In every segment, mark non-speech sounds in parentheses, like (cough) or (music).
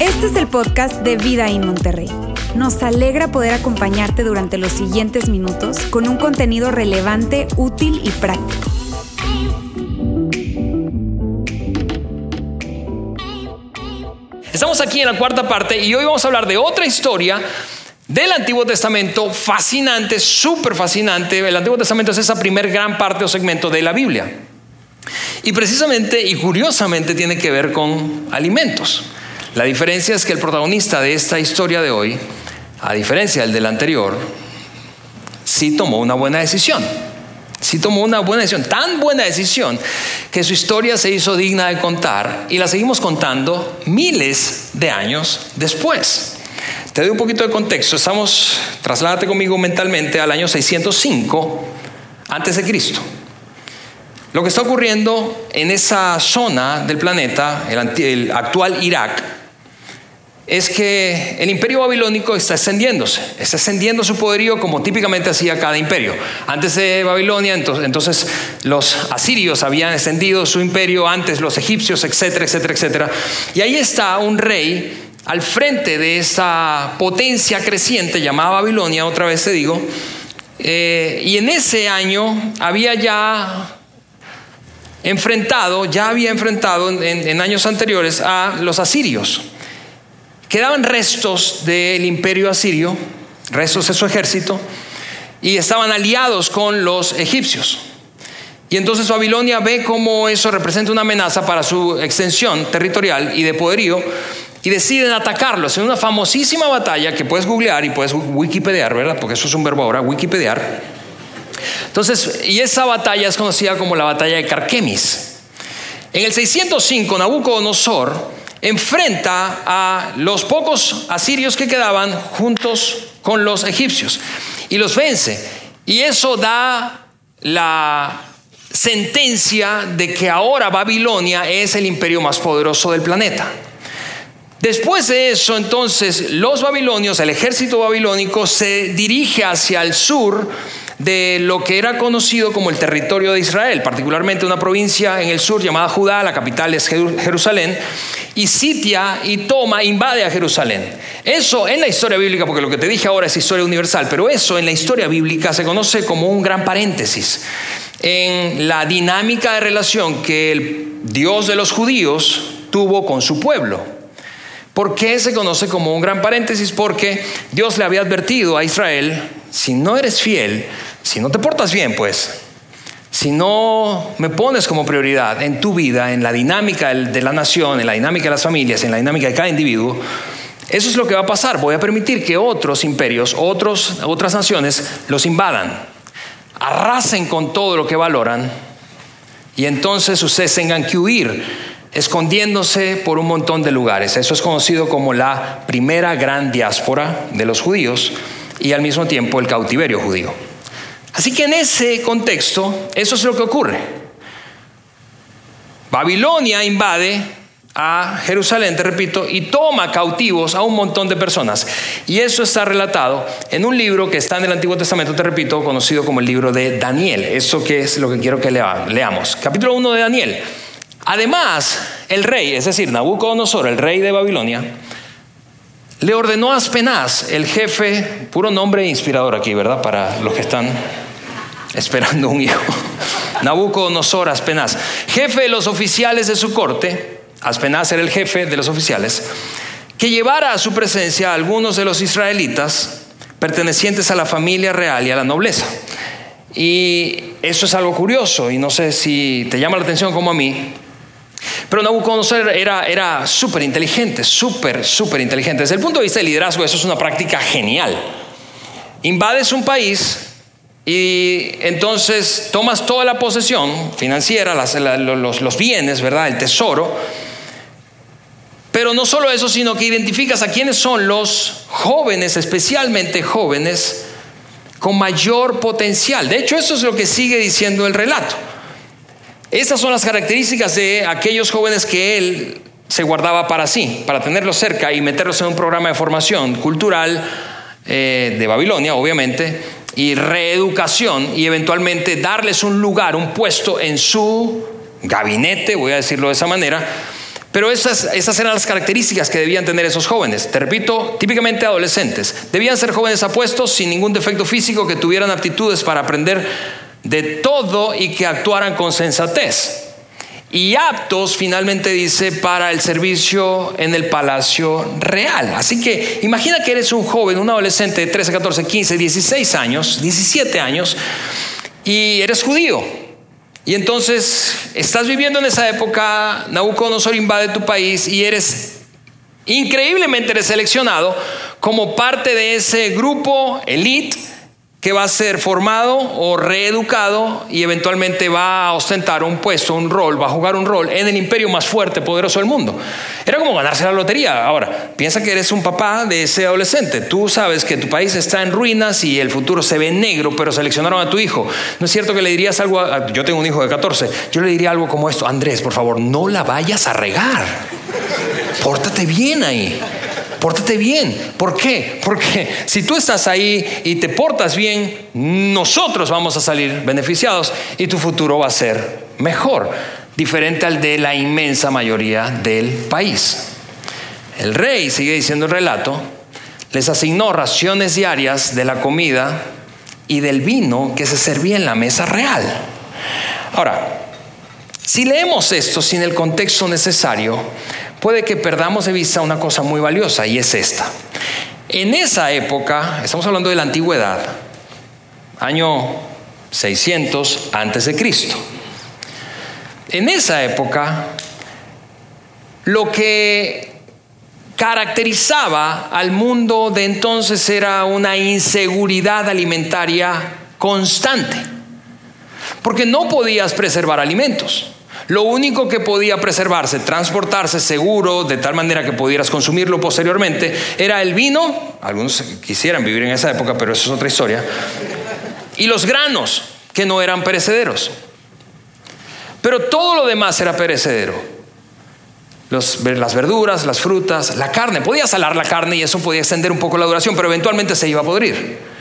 Este es el podcast de Vida en Monterrey. Nos alegra poder acompañarte durante los siguientes minutos con un contenido relevante, útil y práctico. Estamos aquí en la cuarta parte y hoy vamos a hablar de otra historia del Antiguo Testamento fascinante, súper fascinante. El Antiguo Testamento es esa primer gran parte o segmento de la Biblia. Y precisamente y curiosamente tiene que ver con alimentos. La diferencia es que el protagonista de esta historia de hoy, a diferencia del del anterior, sí tomó una buena decisión. Sí tomó una buena decisión, tan buena decisión que su historia se hizo digna de contar y la seguimos contando miles de años después. Te doy un poquito de contexto. Estamos, trasládate conmigo mentalmente al año 605 antes de Cristo. Lo que está ocurriendo en esa zona del planeta, el, actual Irak, es que el imperio babilónico está extendiéndose, está extendiendo su poderío como típicamente hacía cada imperio. Antes de Babilonia, entonces, los asirios habían extendido su imperio, antes los egipcios, etcétera, etcétera, etcétera. Y ahí está un rey al frente de esa potencia creciente llamada Babilonia, otra vez te digo, eh, y en ese año había ya enfrentado, ya había enfrentado en años anteriores a los asirios. Quedaban restos del imperio asirio, restos de su ejército, y estaban aliados con los egipcios. Y entonces Babilonia ve cómo eso representa una amenaza para su extensión territorial y de poderío, y deciden atacarlos en una famosísima batalla que puedes googlear y puedes wikipediar, ¿verdad? Porque eso es un verbo ahora, wikipediar. Entonces, y esa batalla es conocida como la batalla de Carquemis. En el 605, Nabucodonosor enfrenta a los pocos asirios que quedaban juntos con los egipcios y los vence. Y eso da la sentencia de que ahora Babilonia es el imperio más poderoso del planeta. Después de eso, entonces, los babilonios, el ejército babilónico, se dirige hacia el sur de lo que era conocido como el territorio de Israel, particularmente una provincia en el sur llamada Judá, la capital es Jerusalén, y sitia y toma, invade a Jerusalén. Eso en la historia bíblica, porque lo que te dije ahora es historia universal, pero eso en la historia bíblica se conoce como un gran paréntesis en la dinámica de relación que el Dios de los judíos tuvo con su pueblo. ¿Por qué se conoce como un gran paréntesis? Porque Dios le había advertido a Israel, si no eres fiel, si no te portas bien, pues, si no me pones como prioridad en tu vida, en la dinámica de la nación, en la dinámica de las familias, en la dinámica de cada individuo, eso es lo que va a pasar. Voy a permitir que otros imperios, otros, otras naciones los invadan, arrasen con todo lo que valoran y entonces ustedes tengan que huir escondiéndose por un montón de lugares. Eso es conocido como la primera gran diáspora de los judíos y al mismo tiempo el cautiverio judío. Así que en ese contexto, eso es lo que ocurre. Babilonia invade a Jerusalén, te repito, y toma cautivos a un montón de personas. Y eso está relatado en un libro que está en el Antiguo Testamento, te repito, conocido como el libro de Daniel. Eso que es lo que quiero que leamos. Capítulo 1 de Daniel. Además, el rey, es decir, Nabucodonosor, el rey de Babilonia, le ordenó a Aspenaz, el jefe, puro nombre inspirador aquí, ¿verdad? Para los que están esperando un hijo. (laughs) Nabucodonosor Aspenaz, jefe de los oficiales de su corte, Aspenaz era el jefe de los oficiales, que llevara a su presencia a algunos de los israelitas pertenecientes a la familia real y a la nobleza. Y eso es algo curioso y no sé si te llama la atención como a mí, pero Nabucodonosor era, era súper inteligente, súper, súper inteligente. Desde el punto de vista del liderazgo, eso es una práctica genial. Invades un país y entonces tomas toda la posesión financiera, los, los bienes, ¿verdad? El tesoro. Pero no solo eso, sino que identificas a quiénes son los jóvenes, especialmente jóvenes, con mayor potencial. De hecho, eso es lo que sigue diciendo el relato. Esas son las características de aquellos jóvenes que él se guardaba para sí, para tenerlos cerca y meterlos en un programa de formación cultural eh, de Babilonia, obviamente, y reeducación y eventualmente darles un lugar, un puesto en su gabinete, voy a decirlo de esa manera, pero esas, esas, eran las características que debían tener esos jóvenes. Te repito, típicamente adolescentes. Debían ser jóvenes apuestos, sin ningún defecto físico, que tuvieran aptitudes para aprender de todo y que actuaran con sensatez. Y aptos, finalmente dice, para el servicio en el palacio real. Así que imagina que eres un joven, un adolescente de 13, 14, 15, 16 años, 17 años, y eres judío y entonces estás viviendo en esa época, Nabucodonosor invade tu país y eres increíblemente seleccionado como parte de ese grupo elite que va a ser formado o reeducado y eventualmente va a ostentar un puesto, un rol, va a jugar un rol en el imperio más fuerte, poderoso del mundo. Era como ganarse la lotería. Ahora, piensa que eres un papá de ese adolescente. Tú sabes que tu país está en ruinas y el futuro se ve negro, pero seleccionaron a tu hijo. No es cierto que le dirías algo, yo tengo un hijo de 14, yo le diría algo como esto, Andrés, por favor, no la vayas a regar. Pórtate bien ahí. Pórtate bien. ¿Por qué? Porque si tú estás ahí y te portas bien, nosotros vamos a salir beneficiados y tu futuro va a ser mejor, diferente al de la inmensa mayoría del país. El rey, sigue diciendo el relato, les asignó raciones diarias de la comida y del vino que se servía en la mesa real. Ahora, si leemos esto sin el contexto necesario, puede que perdamos de vista una cosa muy valiosa y es esta. En esa época, estamos hablando de la antigüedad, año 600 antes de Cristo. En esa época, lo que caracterizaba al mundo de entonces era una inseguridad alimentaria constante, porque no podías preservar alimentos. Lo único que podía preservarse, transportarse seguro, de tal manera que pudieras consumirlo posteriormente, era el vino, algunos quisieran vivir en esa época, pero eso es otra historia, y los granos, que no eran perecederos. Pero todo lo demás era perecedero. las verduras, las frutas, la carne. Podía salar la carne y eso podía extender un poco la duración, pero eventualmente se iba a podrir.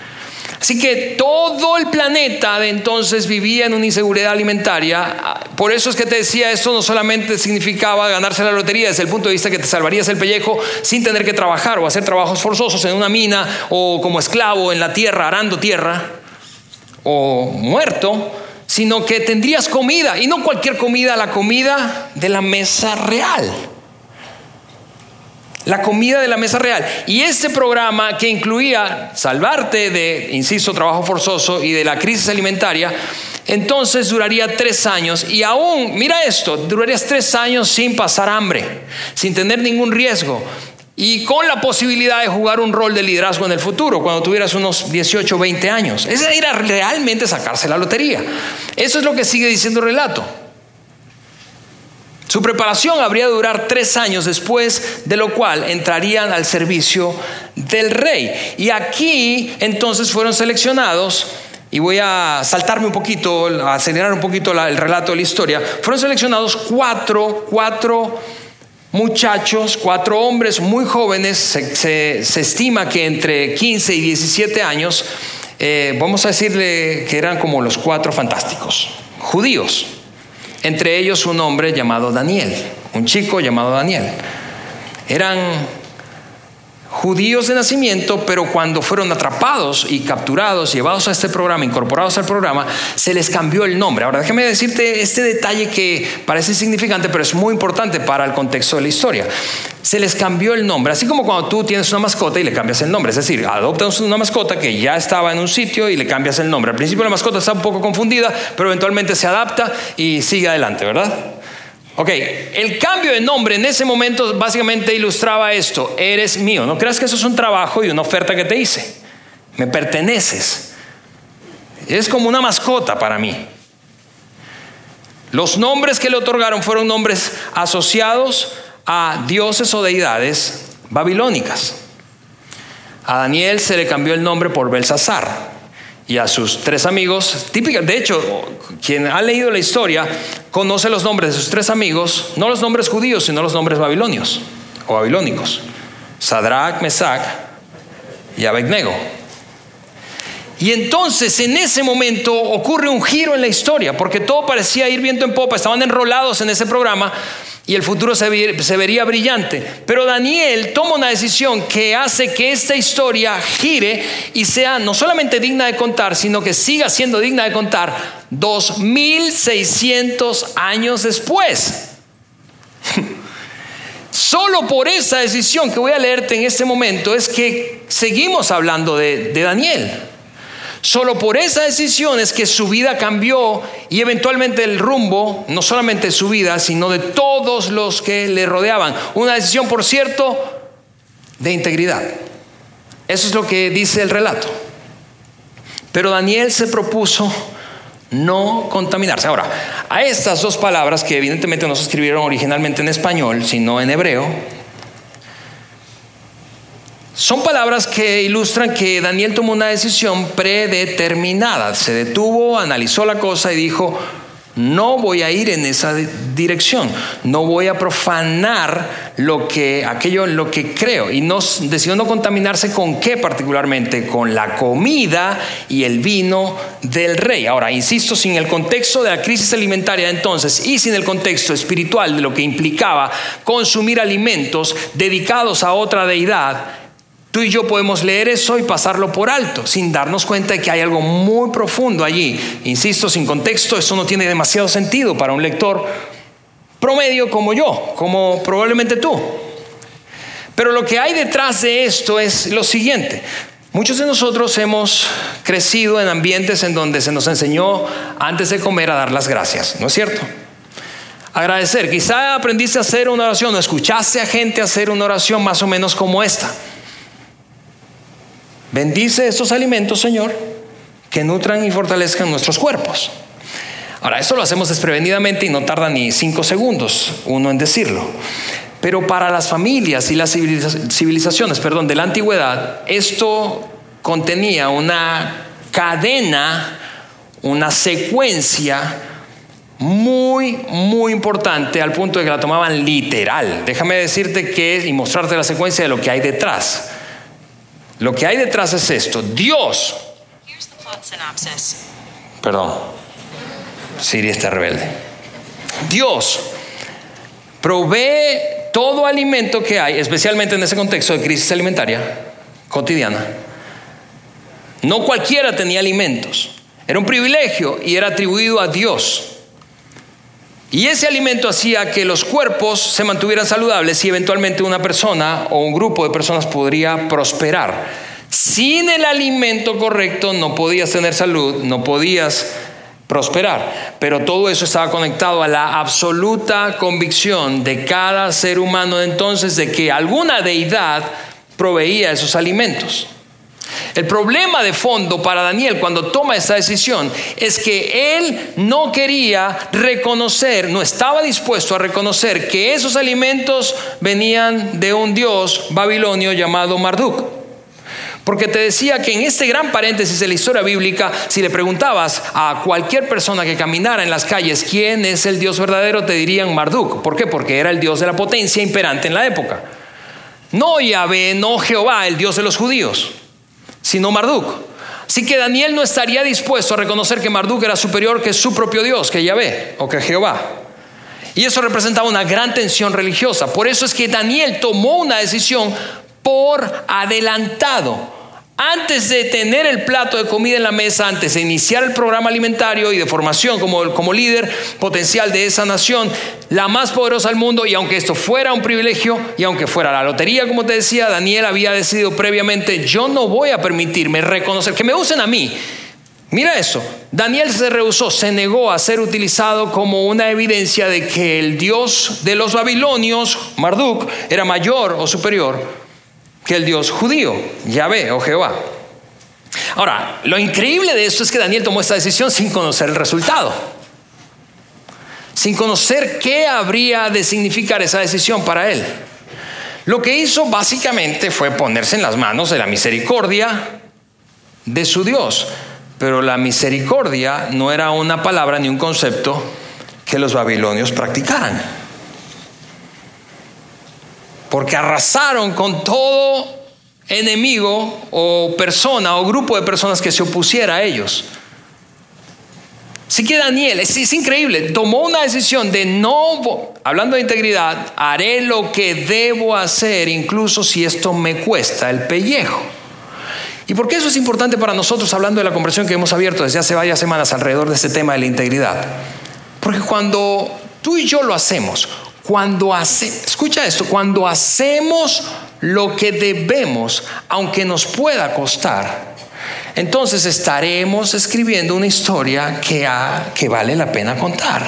Así que todo el planeta de entonces vivía en una inseguridad alimentaria. Por eso es que te decía, esto no solamente significaba ganarse la lotería desde el punto de vista que te salvarías el pellejo sin tener que trabajar o hacer trabajos forzosos en una mina o como esclavo en la tierra, arando tierra o muerto, sino que tendrías comida y no cualquier comida, la comida de la mesa real la comida de la mesa real. Y este programa que incluía salvarte de, insisto, trabajo forzoso y de la crisis alimentaria, entonces duraría tres años. Y aún, mira esto, durarías tres años sin pasar hambre, sin tener ningún riesgo. Y con la posibilidad de jugar un rol de liderazgo en el futuro, cuando tuvieras unos 18 o 20 años. Ese era realmente sacarse la lotería. Eso es lo que sigue diciendo el relato. Su preparación habría de durar tres años después, de lo cual entrarían al servicio del rey. Y aquí entonces fueron seleccionados, y voy a saltarme un poquito, a acelerar un poquito el relato de la historia, fueron seleccionados cuatro, cuatro muchachos, cuatro hombres muy jóvenes, se, estima que entre 15 y 17 años, eh, vamos a decirle que eran como los cuatro fantásticos, judíos entre ellos un hombre llamado Daniel, un chico llamado Daniel. Eran judíos de nacimiento, pero cuando fueron atrapados y capturados, llevados a este programa, incorporados al programa, se les cambió el nombre. Ahora déjame decirte este detalle que parece insignificante, pero es muy importante para el contexto de la historia. Se les cambió el nombre, así como cuando tú tienes una mascota y le cambias el nombre, es decir, adoptas una mascota que ya estaba en un sitio y le cambias el nombre. Al principio la mascota está un poco confundida, pero eventualmente se adapta y sigue adelante, ¿verdad? Ok, el cambio de nombre en ese momento básicamente ilustraba esto, eres mío. No creas que eso es un trabajo y una oferta que te hice. Me perteneces. Es como una mascota para mí. Los nombres que le otorgaron fueron nombres asociados a dioses o deidades babilónicas. A Daniel se le cambió el nombre por Belsasar y a sus tres amigos. Típica, de hecho, quien ha leído la historia conoce los nombres de sus tres amigos, no los nombres judíos, sino los nombres babilonios o babilónicos. Sadrach, Mesach y Abednego. Y entonces en ese momento ocurre un giro en la historia, porque todo parecía ir viento en popa, estaban enrolados en ese programa y el futuro se, vería brillante. Pero Daniel toma una decisión que hace que esta historia gire y sea no solamente digna de contar, sino que siga siendo digna de contar 2600 años después. (laughs) Solo por esa decisión que voy a leerte en este momento es que seguimos hablando de, de Daniel. Solo por esa decisión es que su vida cambió y eventualmente el rumbo, no solamente de su vida, sino de todos los que le rodeaban. Una decisión, por cierto, de integridad. Eso es lo que dice el relato. Pero Daniel se propuso no contaminarse. Ahora, a estas dos palabras que evidentemente no se escribieron originalmente en español, sino en hebreo, son palabras que ilustran que Daniel tomó una decisión predeterminada. Se detuvo, analizó la cosa y dijo, no voy a ir en esa dirección, no voy a profanar lo que aquello en lo que creo y no decidió no contaminarse con qué particularmente, con la comida y el vino del rey. Ahora, insisto, sin el contexto de la crisis alimentaria entonces y sin el contexto espiritual de lo que implicaba consumir alimentos dedicados a otra deidad, Tú y yo podemos leer eso y pasarlo por alto, sin darnos cuenta de que hay algo muy profundo allí. Insisto, sin contexto, eso no tiene demasiado sentido para un lector promedio como yo, como probablemente tú. Pero lo que hay detrás de esto es lo siguiente. Muchos de nosotros hemos crecido en ambientes en donde se nos enseñó antes de comer a dar las gracias, ¿no es cierto? Agradecer. Quizá aprendiste a hacer una oración o escuchaste a gente hacer una oración más o menos como esta. Bendice estos alimentos, Señor, que nutran y fortalezcan nuestros cuerpos. Ahora, esto lo hacemos desprevenidamente y no tarda ni cinco segundos uno en decirlo. Pero para las familias y las civilizaciones, perdón, de la antigüedad, esto contenía una cadena, una secuencia muy, muy importante al punto de que la tomaban literal. Déjame decirte que y mostrarte la secuencia de lo que hay detrás. Lo que hay detrás es esto. Dios. Perdón. Siri está rebelde. Dios provee todo alimento que hay, especialmente en ese contexto de crisis alimentaria cotidiana. No cualquiera tenía alimentos. Era un privilegio y era atribuido a Dios. Y ese alimento hacía que los cuerpos se mantuvieran saludables y eventualmente una persona o un grupo de personas podría prosperar. Sin el alimento correcto no podías tener salud, no podías prosperar. Pero todo eso estaba conectado a la absoluta convicción de cada ser humano entonces de que alguna deidad proveía esos alimentos. El problema de fondo para Daniel cuando toma esa decisión es que él no quería reconocer, no estaba dispuesto a reconocer que esos alimentos venían de un dios babilonio llamado Marduk. Porque te decía que en este gran paréntesis de la historia bíblica, si le preguntabas a cualquier persona que caminara en las calles quién es el Dios verdadero, te dirían Marduk. ¿Por qué? Porque era el Dios de la potencia imperante en la época. No Yahvé, no Jehová, el Dios de los judíos sino Marduk. Así que Daniel no estaría dispuesto a reconocer que Marduk era superior que su propio Dios, que Yahvé o que Jehová. Y eso representaba una gran tensión religiosa. Por eso es que Daniel tomó una decisión por adelantado antes de tener el plato de comida en la mesa, antes de iniciar el programa alimentario y de formación como, líder potencial de esa nación, la más poderosa del mundo, y aunque esto fuera un privilegio, y aunque fuera la lotería, como te decía, Daniel había decidido previamente, yo no voy a permitirme reconocer, que me usen a mí. Mira eso, Daniel se rehusó, se negó a ser utilizado como una evidencia de que el Dios de los babilonios, Marduk, era mayor o superior que el Dios judío, Yahvé o Jehová. Ahora, lo increíble de esto es que Daniel tomó esta decisión sin conocer el resultado, sin conocer qué habría de significar esa decisión para él. Lo que hizo básicamente fue ponerse en las manos de la misericordia de su Dios. Pero la misericordia no era una palabra ni un concepto que los babilonios practicaran porque arrasaron con todo enemigo o persona o grupo de personas que se opusiera a ellos. Así que Daniel, es, increíble, tomó una decisión de no, hablando de integridad, haré lo que debo hacer, incluso si esto me cuesta el pellejo. ¿Y por qué eso es importante para nosotros, hablando de la conversión que hemos abierto desde hace varias semanas alrededor de este tema de la integridad? Porque cuando tú y yo lo hacemos, cuando hace, escucha esto, cuando hacemos lo que debemos, aunque nos pueda costar, entonces estaremos escribiendo una historia que, que vale la pena contar.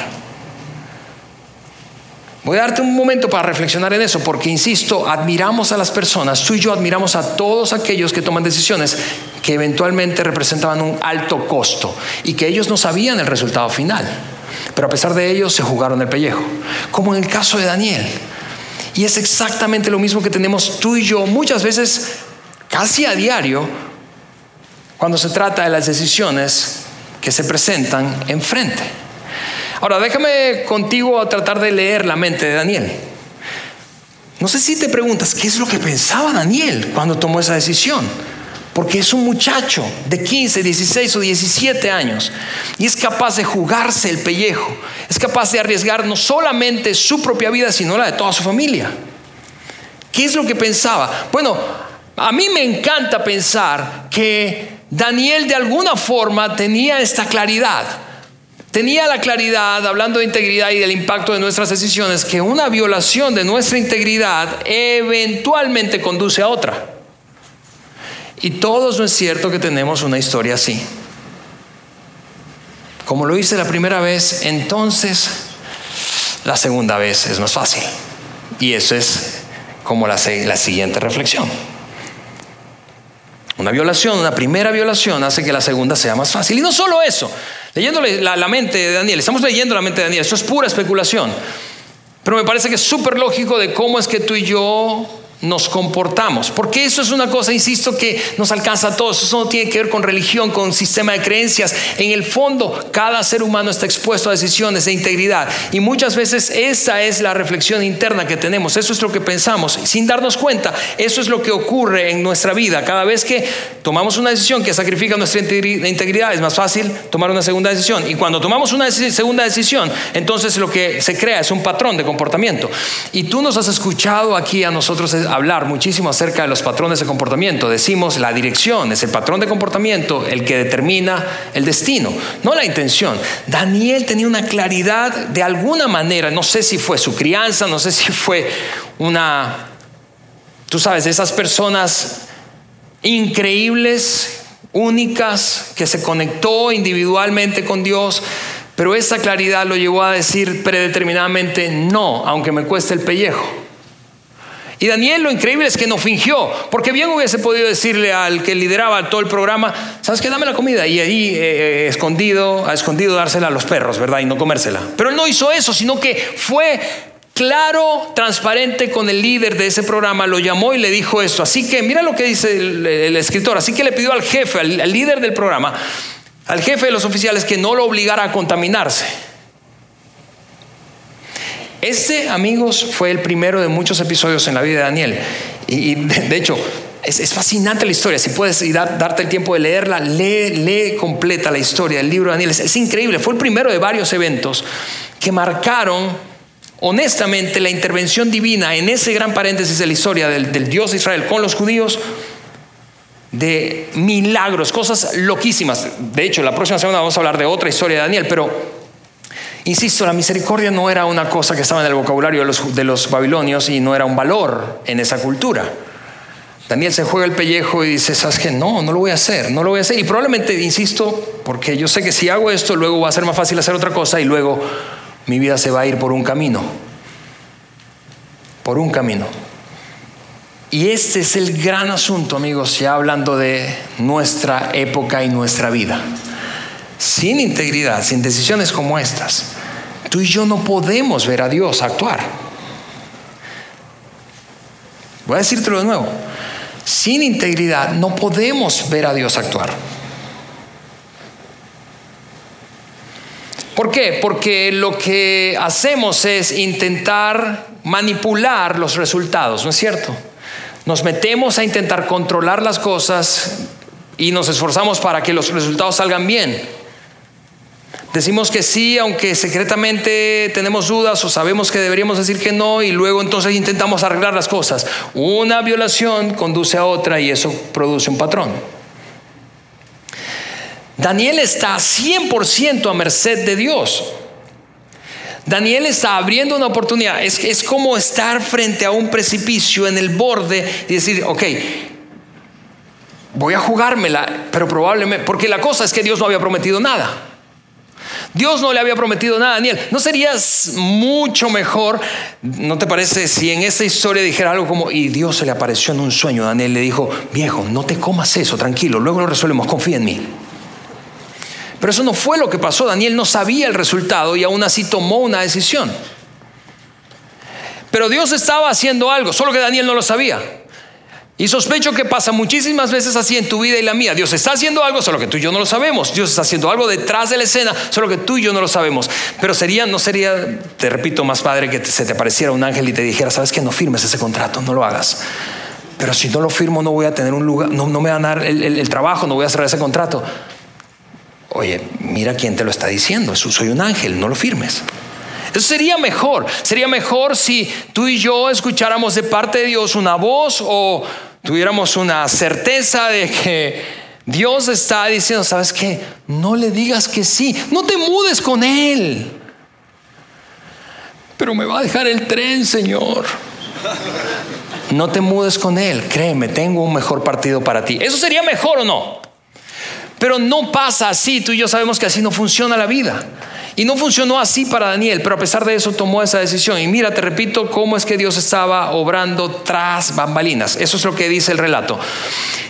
Voy a darte un momento para reflexionar en eso, porque insisto, admiramos a las personas, tú y yo admiramos a todos aquellos que toman decisiones que eventualmente representaban un alto costo y que ellos no sabían el resultado final, pero a pesar de ello se jugaron el pellejo, como en el caso de Daniel. Y es exactamente lo mismo que tenemos tú y yo muchas veces, casi a diario, cuando se trata de las decisiones que se presentan enfrente. Ahora, déjame contigo tratar de leer la mente de Daniel. No sé si te preguntas, ¿qué es lo que pensaba Daniel cuando tomó esa decisión? Porque es un muchacho de 15, 16 o 17 años y es capaz de jugarse el pellejo, es capaz de arriesgar no solamente su propia vida, sino la de toda su familia. ¿Qué es lo que pensaba? Bueno, a mí me encanta pensar que Daniel de alguna forma tenía esta claridad. Tenía la claridad, hablando de integridad y del impacto de nuestras decisiones, que una violación de nuestra integridad eventualmente conduce a otra. Y todos no es cierto que tenemos una historia así. Como lo hice la primera vez, entonces la segunda vez es más fácil. Y eso es como la, la siguiente reflexión. Una violación, una primera violación hace que la segunda sea más fácil. Y no solo eso, leyéndole la, la mente de Daniel, estamos leyendo la mente de Daniel, eso es pura especulación. Pero me parece que es súper lógico de cómo es que tú y yo nos comportamos. Porque eso es una cosa, insisto, que nos alcanza a todos. Eso no tiene que ver con religión, con sistema de creencias. En el fondo, cada ser humano está expuesto a decisiones de integridad. Y muchas veces esa es la reflexión interna que tenemos. Eso es lo que pensamos. Sin darnos cuenta, eso es lo que ocurre en nuestra vida. Cada vez que tomamos una decisión que sacrifica nuestra integridad, es más fácil tomar una segunda decisión. Y cuando tomamos una segunda decisión, entonces lo que se crea es un patrón de comportamiento. Y tú nos has escuchado aquí a nosotros hablar muchísimo acerca de los patrones de comportamiento. Decimos la dirección es el patrón de comportamiento el que determina el destino, no la intención. Daniel tenía una claridad de alguna manera, no sé si fue su crianza, no sé si fue una, tú sabes, de esas personas increíbles, únicas, que se conectó individualmente con Dios. Pero esa claridad lo llevó a decir predeterminadamente no, aunque me cueste el pellejo. Y Daniel lo increíble es que no fingió, porque bien hubiese podido decirle al que lideraba todo el programa, ¿sabes qué? Dame la comida y ahí eh, eh, escondido, a escondido dársela a los perros, ¿verdad? Y no comérsela. Pero él no hizo eso, sino que fue claro, transparente con el líder de ese programa, lo llamó y le dijo esto. Así que mira lo que dice el, escritor, así que le pidió al jefe, al líder del programa, al jefe de los oficiales que no lo obligara a contaminarse. Este, amigos, fue el primero de muchos episodios en la vida de Daniel. Y, de, hecho, es, fascinante la historia. Si puedes darte el tiempo de leerla, lee, lee completa la historia del libro de Daniel. Es, increíble. Fue el primero de varios eventos que marcaron honestamente la intervención divina en ese gran paréntesis de la historia del, del Dios de Israel con los judíos de milagros, cosas loquísimas. De hecho, la próxima semana vamos a hablar de otra historia de Daniel, pero Insisto, la misericordia no era una cosa que estaba en el vocabulario de los, de los babilonios y no era un valor en esa cultura. Daniel se juega el pellejo y dice, ¿sabes qué? No, no lo voy a hacer, no lo voy a hacer. Y probablemente, insisto, porque yo sé que si hago esto, luego va a ser más fácil hacer otra cosa y luego mi vida se va a ir por un camino. Por un camino. Y este es el gran asunto, amigos, ya hablando de nuestra época y nuestra vida sin integridad, sin decisiones como estas, tú y yo no podemos ver a Dios actuar. Voy a decírtelo de nuevo. Sin integridad no podemos ver a Dios actuar. ¿Por qué? Porque lo que hacemos es intentar manipular los resultados, ¿no es cierto? Nos metemos a intentar controlar las cosas y nos esforzamos para que los resultados salgan bien. Decimos que sí, aunque secretamente tenemos dudas o sabemos que deberíamos decir que no y luego entonces intentamos arreglar las cosas. Una violación conduce a otra y eso produce un patrón. Daniel está 100% a merced de Dios. Daniel está abriendo una oportunidad. Es, es como estar frente a un precipicio en el borde y decir, ok, voy a jugármela, pero probablemente, porque la cosa es que Dios no había prometido nada. Dios no le había prometido nada a Daniel. ¿No serías mucho mejor, no te parece, si en esta historia dijera algo como, y Dios se le apareció en un sueño, Daniel le dijo, viejo, no te comas eso, tranquilo, luego lo resolvemos, confía en mí. Pero eso no fue lo que pasó. Daniel no sabía el resultado y aún así tomó una decisión. Pero Dios estaba haciendo algo, solo que Daniel no lo sabía. Y sospecho que pasa muchísimas veces así en tu vida y la mía. Dios está haciendo algo, solo que tú y yo no lo sabemos. Dios está haciendo algo detrás de la escena, solo que tú y yo no lo sabemos. Pero sería, no sería, te repito, más padre que se te pareciera un ángel y te dijera, sabes que no firmes ese contrato, no lo hagas. Pero si no lo firmo, no voy a tener un lugar, no, me van a dar el trabajo, no voy a cerrar ese contrato. Oye, mira quién te lo está diciendo. Soy un ángel, no lo firmes. Eso sería mejor. Sería mejor si tú y yo escucháramos de parte de Dios una voz o tuviéramos una certeza de que Dios está diciendo, ¿sabes qué? No le digas que sí. No te mudes con Él. Pero me va a dejar el tren, Señor. No te mudes con Él. Créeme, tengo un mejor partido para ti. ¿Eso sería mejor o no? Pero no pasa así, tú y yo sabemos que así no funciona la vida. Y no funcionó así para Daniel, pero a pesar de eso tomó esa decisión. Y mira, te repito cómo es que Dios estaba obrando tras bambalinas. Eso es lo que dice el relato.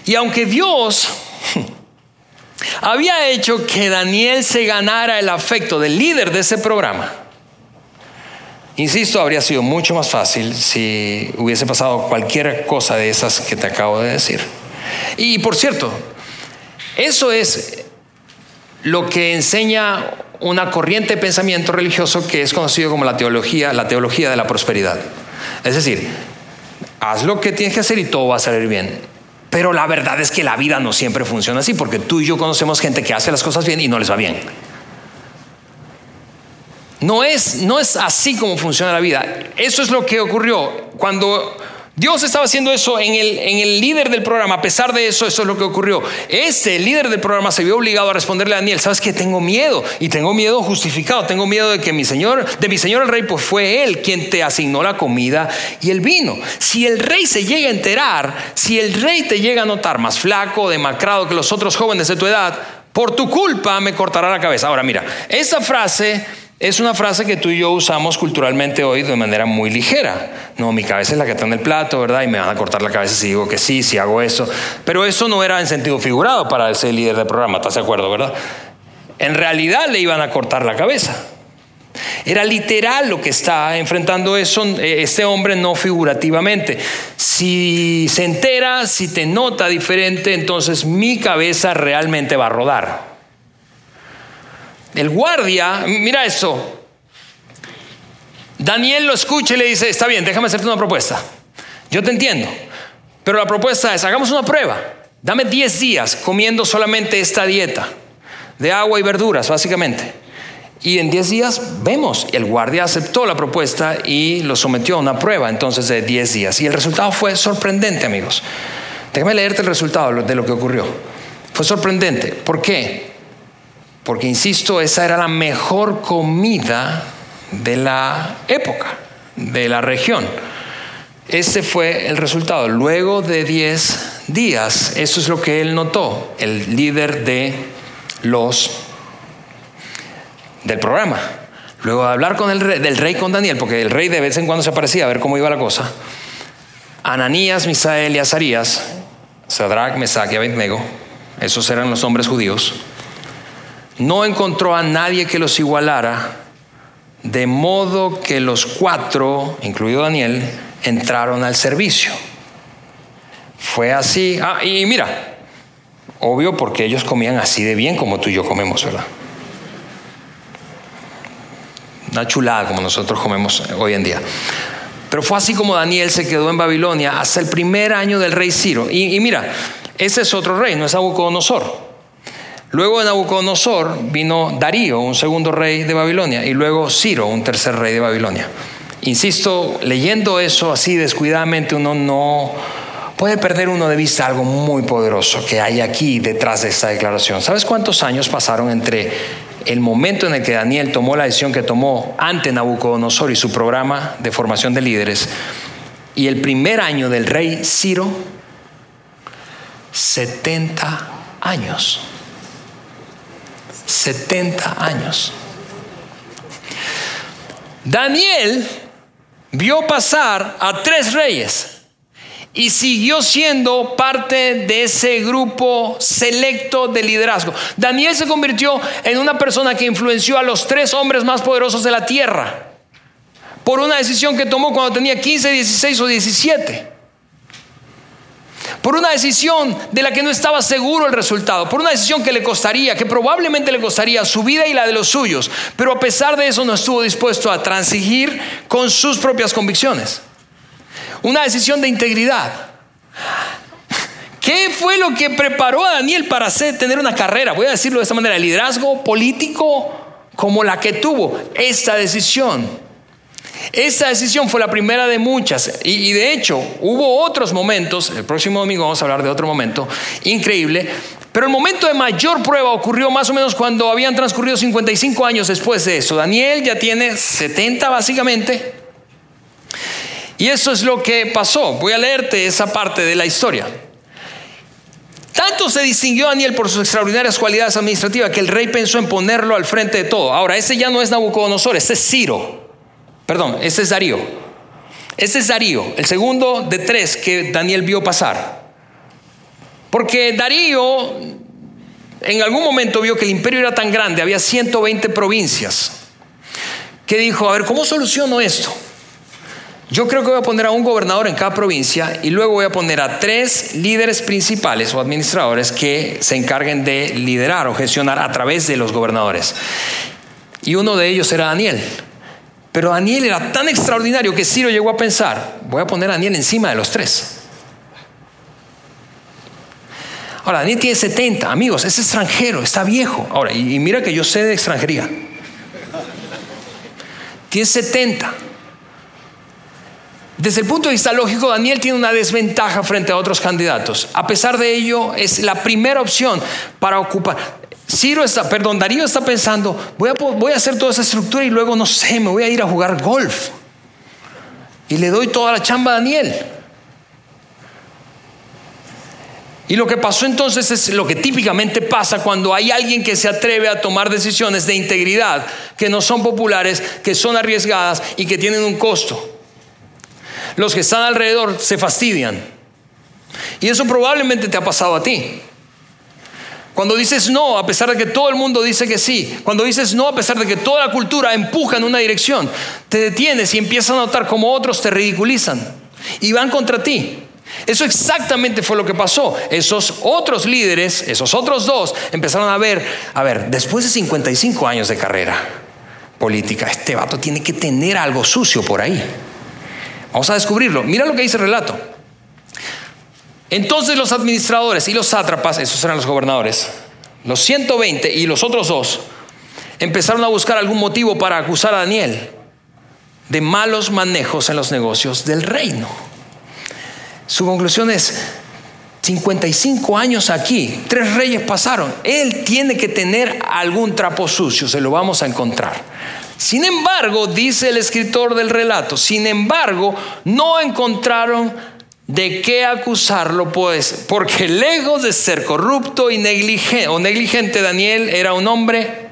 Y aunque Dios (laughs) había hecho que Daniel se ganara el afecto del líder de ese programa, insisto, habría sido mucho más fácil si hubiese pasado cualquier cosa de esas que te acabo de decir. Y por cierto, eso es lo que enseña una corriente de pensamiento religioso que es conocido como la teología, la teología de la prosperidad. Es decir, haz lo que tienes que hacer y todo va a salir bien. Pero la verdad es que la vida no siempre funciona así, porque tú y yo conocemos gente que hace las cosas bien y no les va bien. No es, no es así como funciona la vida. Eso es lo que ocurrió cuando Dios estaba haciendo eso en el, en el, líder del programa. A pesar de eso, eso es lo que ocurrió. Este, el líder del programa, se vio obligado a responderle a Daniel, ¿sabes que Tengo miedo y tengo miedo justificado. Tengo miedo de que mi señor, de mi señor el rey, pues fue él quien te asignó la comida y el vino. Si el rey se llega a enterar, si el rey te llega a notar más flaco, demacrado que los otros jóvenes de tu edad, por tu culpa me cortará la cabeza. Ahora mira, esa frase es una frase que tú y yo usamos culturalmente hoy de manera muy ligera. No, mi cabeza es la que está en el plato, ¿verdad? Y me van a cortar la cabeza si digo que sí, si hago eso. Pero eso no era en sentido figurado para ese líder del programa, ¿estás de acuerdo, verdad? En realidad le iban a cortar la cabeza. Era literal lo que está enfrentando eso eh, este hombre, no figurativamente. Si se entera, si te nota diferente, entonces mi cabeza realmente va a rodar. El guardia, mira esto. Daniel lo escucha y le dice, está bien, déjame hacerte una propuesta. Yo te entiendo. Pero la propuesta es, hagamos una prueba. Dame 10 días comiendo solamente esta dieta de agua y verduras, básicamente. Y en 10 días vemos, el guardia aceptó la propuesta y lo sometió a una prueba entonces de 10 días. Y el resultado fue sorprendente, amigos. Déjame leerte el resultado de lo que ocurrió. Fue sorprendente. ¿Por qué? Porque, insisto, esa era la mejor comida de la época, de la región. Ese fue el resultado. Luego de 10 días, eso es lo que él notó, el líder de los del programa. Luego de hablar con el rey, del rey con Daniel, porque el rey de vez en cuando se aparecía a ver cómo iba la cosa. Ananías, Misael y Azarías, Sadrach, Mesach y Abednego, esos eran los hombres judíos no encontró a nadie que los igualara, de modo que los cuatro, incluido Daniel, entraron al servicio. Fue así. Ah, y mira, obvio porque ellos comían así de bien como tú y yo comemos, ¿verdad? Una chulada como nosotros comemos hoy en día. Pero fue así como Daniel se quedó en Babilonia hasta el primer año del rey Ciro. Y, mira, ese es otro rey, no es Nabucodonosor. Luego de Nabucodonosor vino Darío, un segundo rey de Babilonia, y luego Ciro, un tercer rey de Babilonia. Insisto, leyendo eso así descuidadamente uno no puede perder uno de vista algo muy poderoso que hay aquí detrás de esta declaración. ¿Sabes cuántos años pasaron entre el momento en el que Daniel tomó la decisión que tomó ante Nabucodonosor y su programa de formación de líderes y el primer año del rey Ciro? 70 años. 70 años. Daniel vio pasar a tres reyes y siguió siendo parte de ese grupo selecto de liderazgo. Daniel se convirtió en una persona que influenció a los tres hombres más poderosos de la tierra por una decisión que tomó cuando tenía 15, 16 o 17 por una decisión de la que no estaba seguro el resultado, por una decisión que le costaría, que probablemente le costaría su vida y la de los suyos, pero a pesar de eso no estuvo dispuesto a transigir con sus propias convicciones. Una decisión de integridad. ¿Qué fue lo que preparó a Daniel para tener una carrera? Voy a decirlo de esta manera, liderazgo político como la que tuvo esta decisión esa decisión fue la primera de muchas y, de hecho hubo otros momentos, el próximo domingo vamos a hablar de otro momento increíble, pero el momento de mayor prueba ocurrió más o menos cuando habían transcurrido 55 años después de eso. Daniel ya tiene 70 básicamente. Y eso es lo que pasó. Voy a leerte esa parte de la historia. Tanto se distinguió Daniel por sus extraordinarias cualidades administrativas que el rey pensó en ponerlo al frente de todo. Ahora, ese ya no es Nabucodonosor, ese es Ciro. Perdón, ese es Darío. Ese es Darío, el segundo de tres que Daniel vio pasar. Porque Darío en algún momento vio que el imperio era tan grande, había 120 provincias, que dijo, a ver, ¿cómo soluciono esto? Yo creo que voy a poner a un gobernador en cada provincia y luego voy a poner a tres líderes principales o administradores que se encarguen de liderar o gestionar a través de los gobernadores. Y uno de ellos era Daniel. Pero Daniel era tan extraordinario que Ciro llegó a pensar, voy a poner a Daniel encima de los tres. Ahora, Daniel tiene 70, amigos, es extranjero, está viejo. Ahora, y, mira que yo sé de extranjería. Tiene 70. Desde el punto de vista lógico, Daniel tiene una desventaja frente a otros candidatos. A pesar de ello, es la primera opción para ocupar. Ciro está, perdón, Darío está pensando, voy a, voy a hacer toda esa estructura y luego, no sé, me voy a ir a jugar golf. Y le doy toda la chamba a Daniel. Y lo que pasó entonces es lo que típicamente pasa cuando hay alguien que se atreve a tomar decisiones de integridad que no son populares, que son arriesgadas y que tienen un costo. Los que están alrededor se fastidian. Y eso probablemente te ha pasado a ti. Cuando dices no, a pesar de que todo el mundo dice que sí. Cuando dices no, a pesar de que toda la cultura empuja en una dirección. Te detienes y empiezas a notar cómo otros te ridiculizan y van contra ti. Eso exactamente fue lo que pasó. Esos otros líderes, esos otros dos, empezaron a ver, a ver, después de 55 años de carrera política, este vato tiene que tener algo sucio por ahí. Vamos a descubrirlo. Mira lo que dice el relato. Entonces los administradores y los sátrapas, esos eran los gobernadores, los 120 y los otros dos, empezaron a buscar algún motivo para acusar a Daniel de malos manejos en los negocios del reino. Su conclusión es, 55 años aquí, tres reyes pasaron, él tiene que tener algún trapo sucio, se lo vamos a encontrar. Sin embargo, dice el escritor del relato, sin embargo, no encontraron ¿De qué acusarlo pues? Porque lejos de ser corrupto y negligente, o negligente, Daniel era un hombre.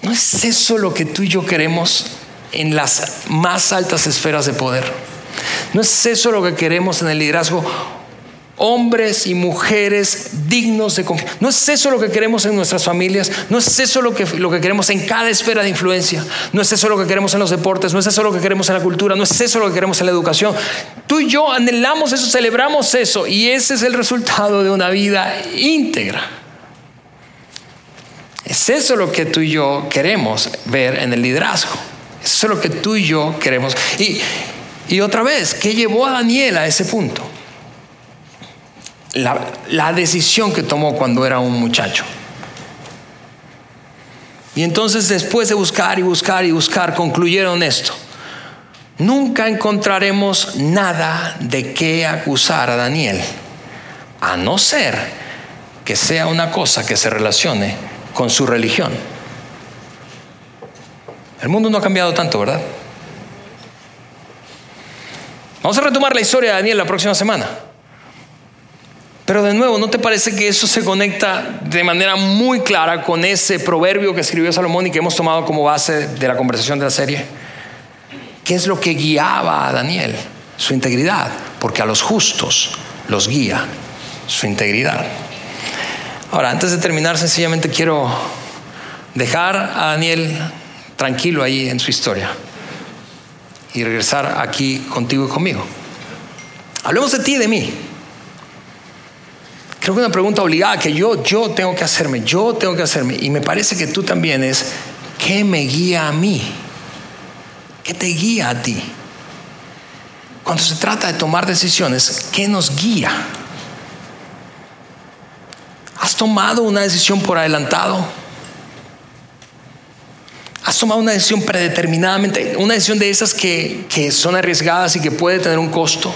¿No es eso lo que tú y yo queremos en las más altas esferas de poder? ¿No es eso lo que queremos en el liderazgo? Hombres y mujeres dignos de confianza. ¿No es eso lo que queremos en nuestras familias? ¿No es eso lo que, lo que queremos en cada esfera de influencia? ¿No es eso lo que queremos en los deportes? ¿No es eso lo que queremos en la cultura? ¿No es eso lo que queremos en la educación? Tú y yo anhelamos eso, celebramos eso y ese es el resultado de una vida íntegra. Es eso lo que tú y yo queremos ver en el liderazgo. Eso es lo que tú y yo queremos. Y, y otra vez, ¿qué llevó a Daniel a ese punto? La, decisión que tomó cuando era un muchacho. Y entonces después de buscar y buscar y buscar, concluyeron esto. Nunca encontraremos nada de qué acusar a Daniel, a no ser que sea una cosa que se relacione con su religión. El mundo no ha cambiado tanto, ¿verdad? Vamos a retomar la historia de Daniel la próxima semana. Pero de nuevo, ¿no te parece que eso se conecta de manera muy clara con ese proverbio que escribió Salomón y que hemos tomado como base de la conversación de la serie? ¿Qué es lo que guiaba a Daniel? Su integridad, porque a los justos los guía su integridad. Ahora, antes de terminar, sencillamente quiero dejar a Daniel tranquilo ahí en su historia y regresar aquí contigo y conmigo. Hablemos de ti y de mí. Creo que una pregunta obligada que yo, yo tengo que hacerme, yo tengo que hacerme, y me parece que tú también es, ¿qué me guía a mí? ¿Qué te guía a ti? Cuando se trata de tomar decisiones, ¿qué nos guía? ¿Has tomado una decisión por adelantado? ¿Has tomado una decisión predeterminadamente? Una decisión de esas que, que son arriesgadas y que puede tener un costo.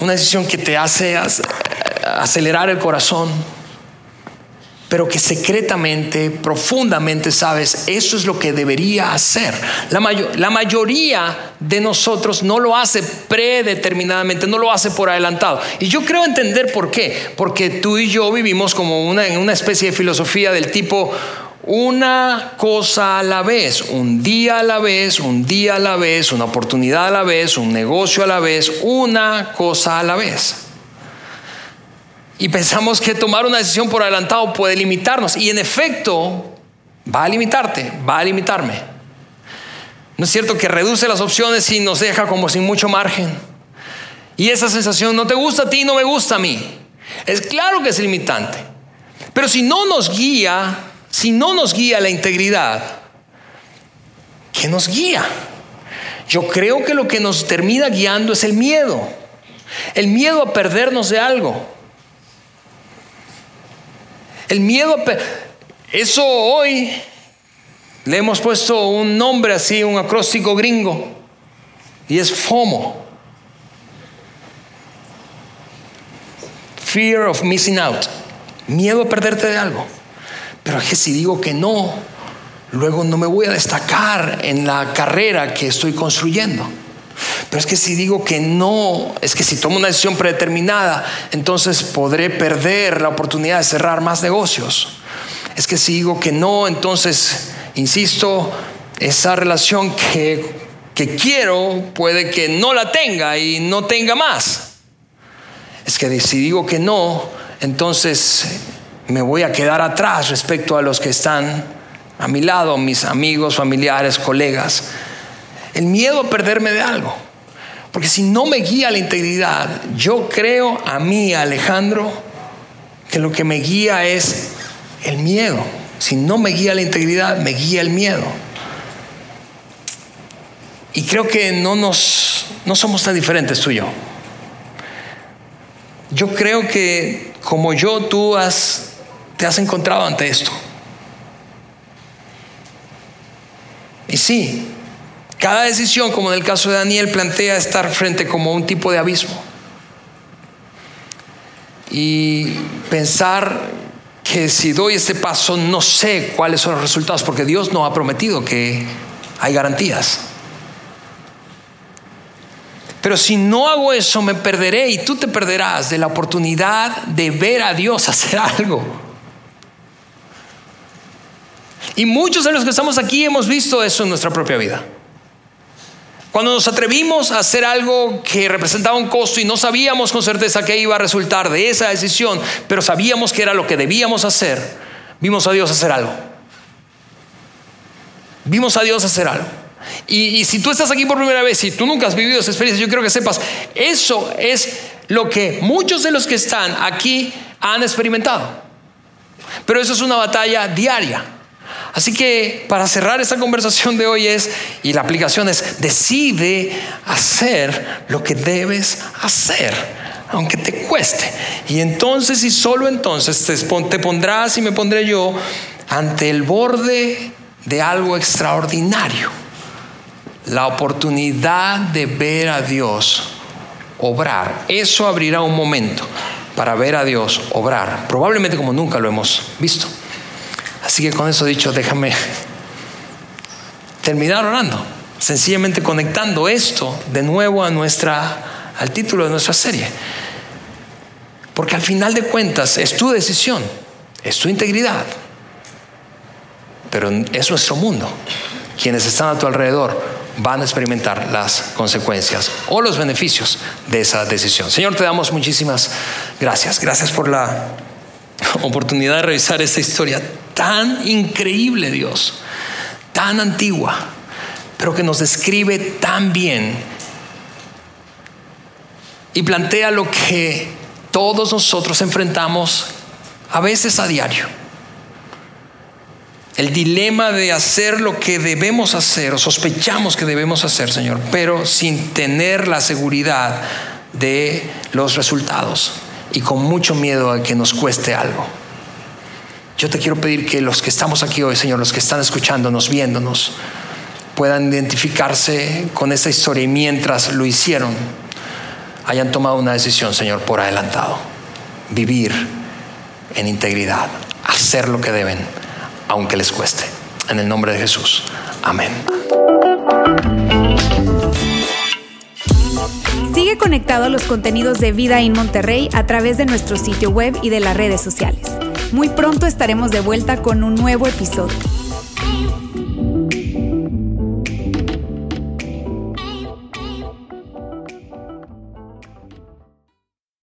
Una decisión que te hace acelerar el corazón pero que secretamente, profundamente sabes, eso es lo que debería hacer. La, la, mayoría de nosotros no lo hace predeterminadamente, no lo hace por adelantado. Y yo creo entender por qué, porque tú y yo vivimos como una, en una especie de filosofía del tipo, una cosa a la vez, un día a la vez, un día a la vez, una oportunidad a la vez, un negocio a la vez, una cosa a la vez. Y pensamos que tomar una decisión por adelantado puede limitarnos. Y en efecto, va a limitarte, va a limitarme. ¿No es cierto que reduce las opciones y nos deja como sin mucho margen? Y esa sensación no te gusta a ti, no me gusta a mí. Es claro que es limitante. Pero si no nos guía, si no nos guía la integridad, ¿qué nos guía? Yo creo que lo que nos termina guiando es el miedo. El miedo a perdernos de algo. El miedo, eso hoy le hemos puesto un nombre así, un acróstico gringo, y es FOMO. Fear of missing out. Miedo a perderte de algo. Pero es que si digo que no, luego no me voy a destacar en la carrera que estoy construyendo. Pero es que si digo que no, es que si tomo una decisión predeterminada, entonces podré perder la oportunidad de cerrar más negocios. Es que si digo que no, entonces, insisto, esa relación que, que quiero puede que no la tenga y no tenga más. Es que si digo que no, entonces me voy a quedar atrás respecto a los que están a mi lado, mis amigos, familiares, colegas. El miedo a perderme de algo. Porque si no me guía la integridad, yo creo a mí, Alejandro, que lo que me guía es el miedo. Si no me guía la integridad, me guía el miedo. Y creo que no nos no somos tan diferentes tú y yo. Yo creo que como yo tú has te has encontrado ante esto. Y sí, cada decisión, como en el caso de Daniel, plantea estar frente como un tipo de abismo. Y pensar que si doy este paso no sé cuáles son los resultados, porque Dios no ha prometido que hay garantías. Pero si no hago eso, me perderé y tú te perderás de la oportunidad de ver a Dios hacer algo. Y muchos de los que estamos aquí hemos visto eso en nuestra propia vida. Cuando nos atrevimos a hacer algo que representaba un costo y no sabíamos con certeza qué iba a resultar de esa decisión, pero sabíamos que era lo que debíamos hacer, vimos a Dios hacer algo. Vimos a Dios hacer algo. Y, si tú estás aquí por primera vez y tú nunca has vivido esa experiencia, yo quiero que sepas, eso es lo que muchos de los que están aquí han experimentado. Pero eso es una batalla diaria. Así que para cerrar esta conversación de hoy es, y la aplicación es, decide hacer lo que debes hacer, aunque te cueste. Y entonces y solo entonces te pondrás y me pondré yo ante el borde de algo extraordinario. La oportunidad de ver a Dios obrar. Eso abrirá un momento para ver a Dios obrar, probablemente como nunca lo hemos visto. Así que con eso dicho, déjame terminar orando, sencillamente conectando esto de nuevo a nuestra, al título de nuestra serie. Porque al final de cuentas es tu decisión, es tu integridad, pero es nuestro mundo. Quienes están a tu alrededor van a experimentar las consecuencias o los beneficios de esa decisión. Señor, te damos muchísimas gracias. Gracias por la oportunidad de revisar esta historia tan increíble, Dios, tan antigua, pero que nos describe tan bien y plantea lo que todos nosotros enfrentamos a veces a diario. El dilema de hacer lo que debemos hacer o sospechamos que debemos hacer, Señor, pero sin tener la seguridad de los resultados y con mucho miedo a que nos cueste algo. Yo te quiero pedir que los que estamos aquí hoy, Señor, los que están escuchándonos, viéndonos, puedan identificarse con esta historia y mientras lo hicieron, hayan tomado una decisión, Señor, por adelantado. Vivir en integridad, hacer lo que deben, aunque les cueste. En el nombre de Jesús. Amén. Sigue conectado a los contenidos de Vida en Monterrey a través de nuestro sitio web y de las redes sociales. Muy pronto estaremos de vuelta con un nuevo episodio.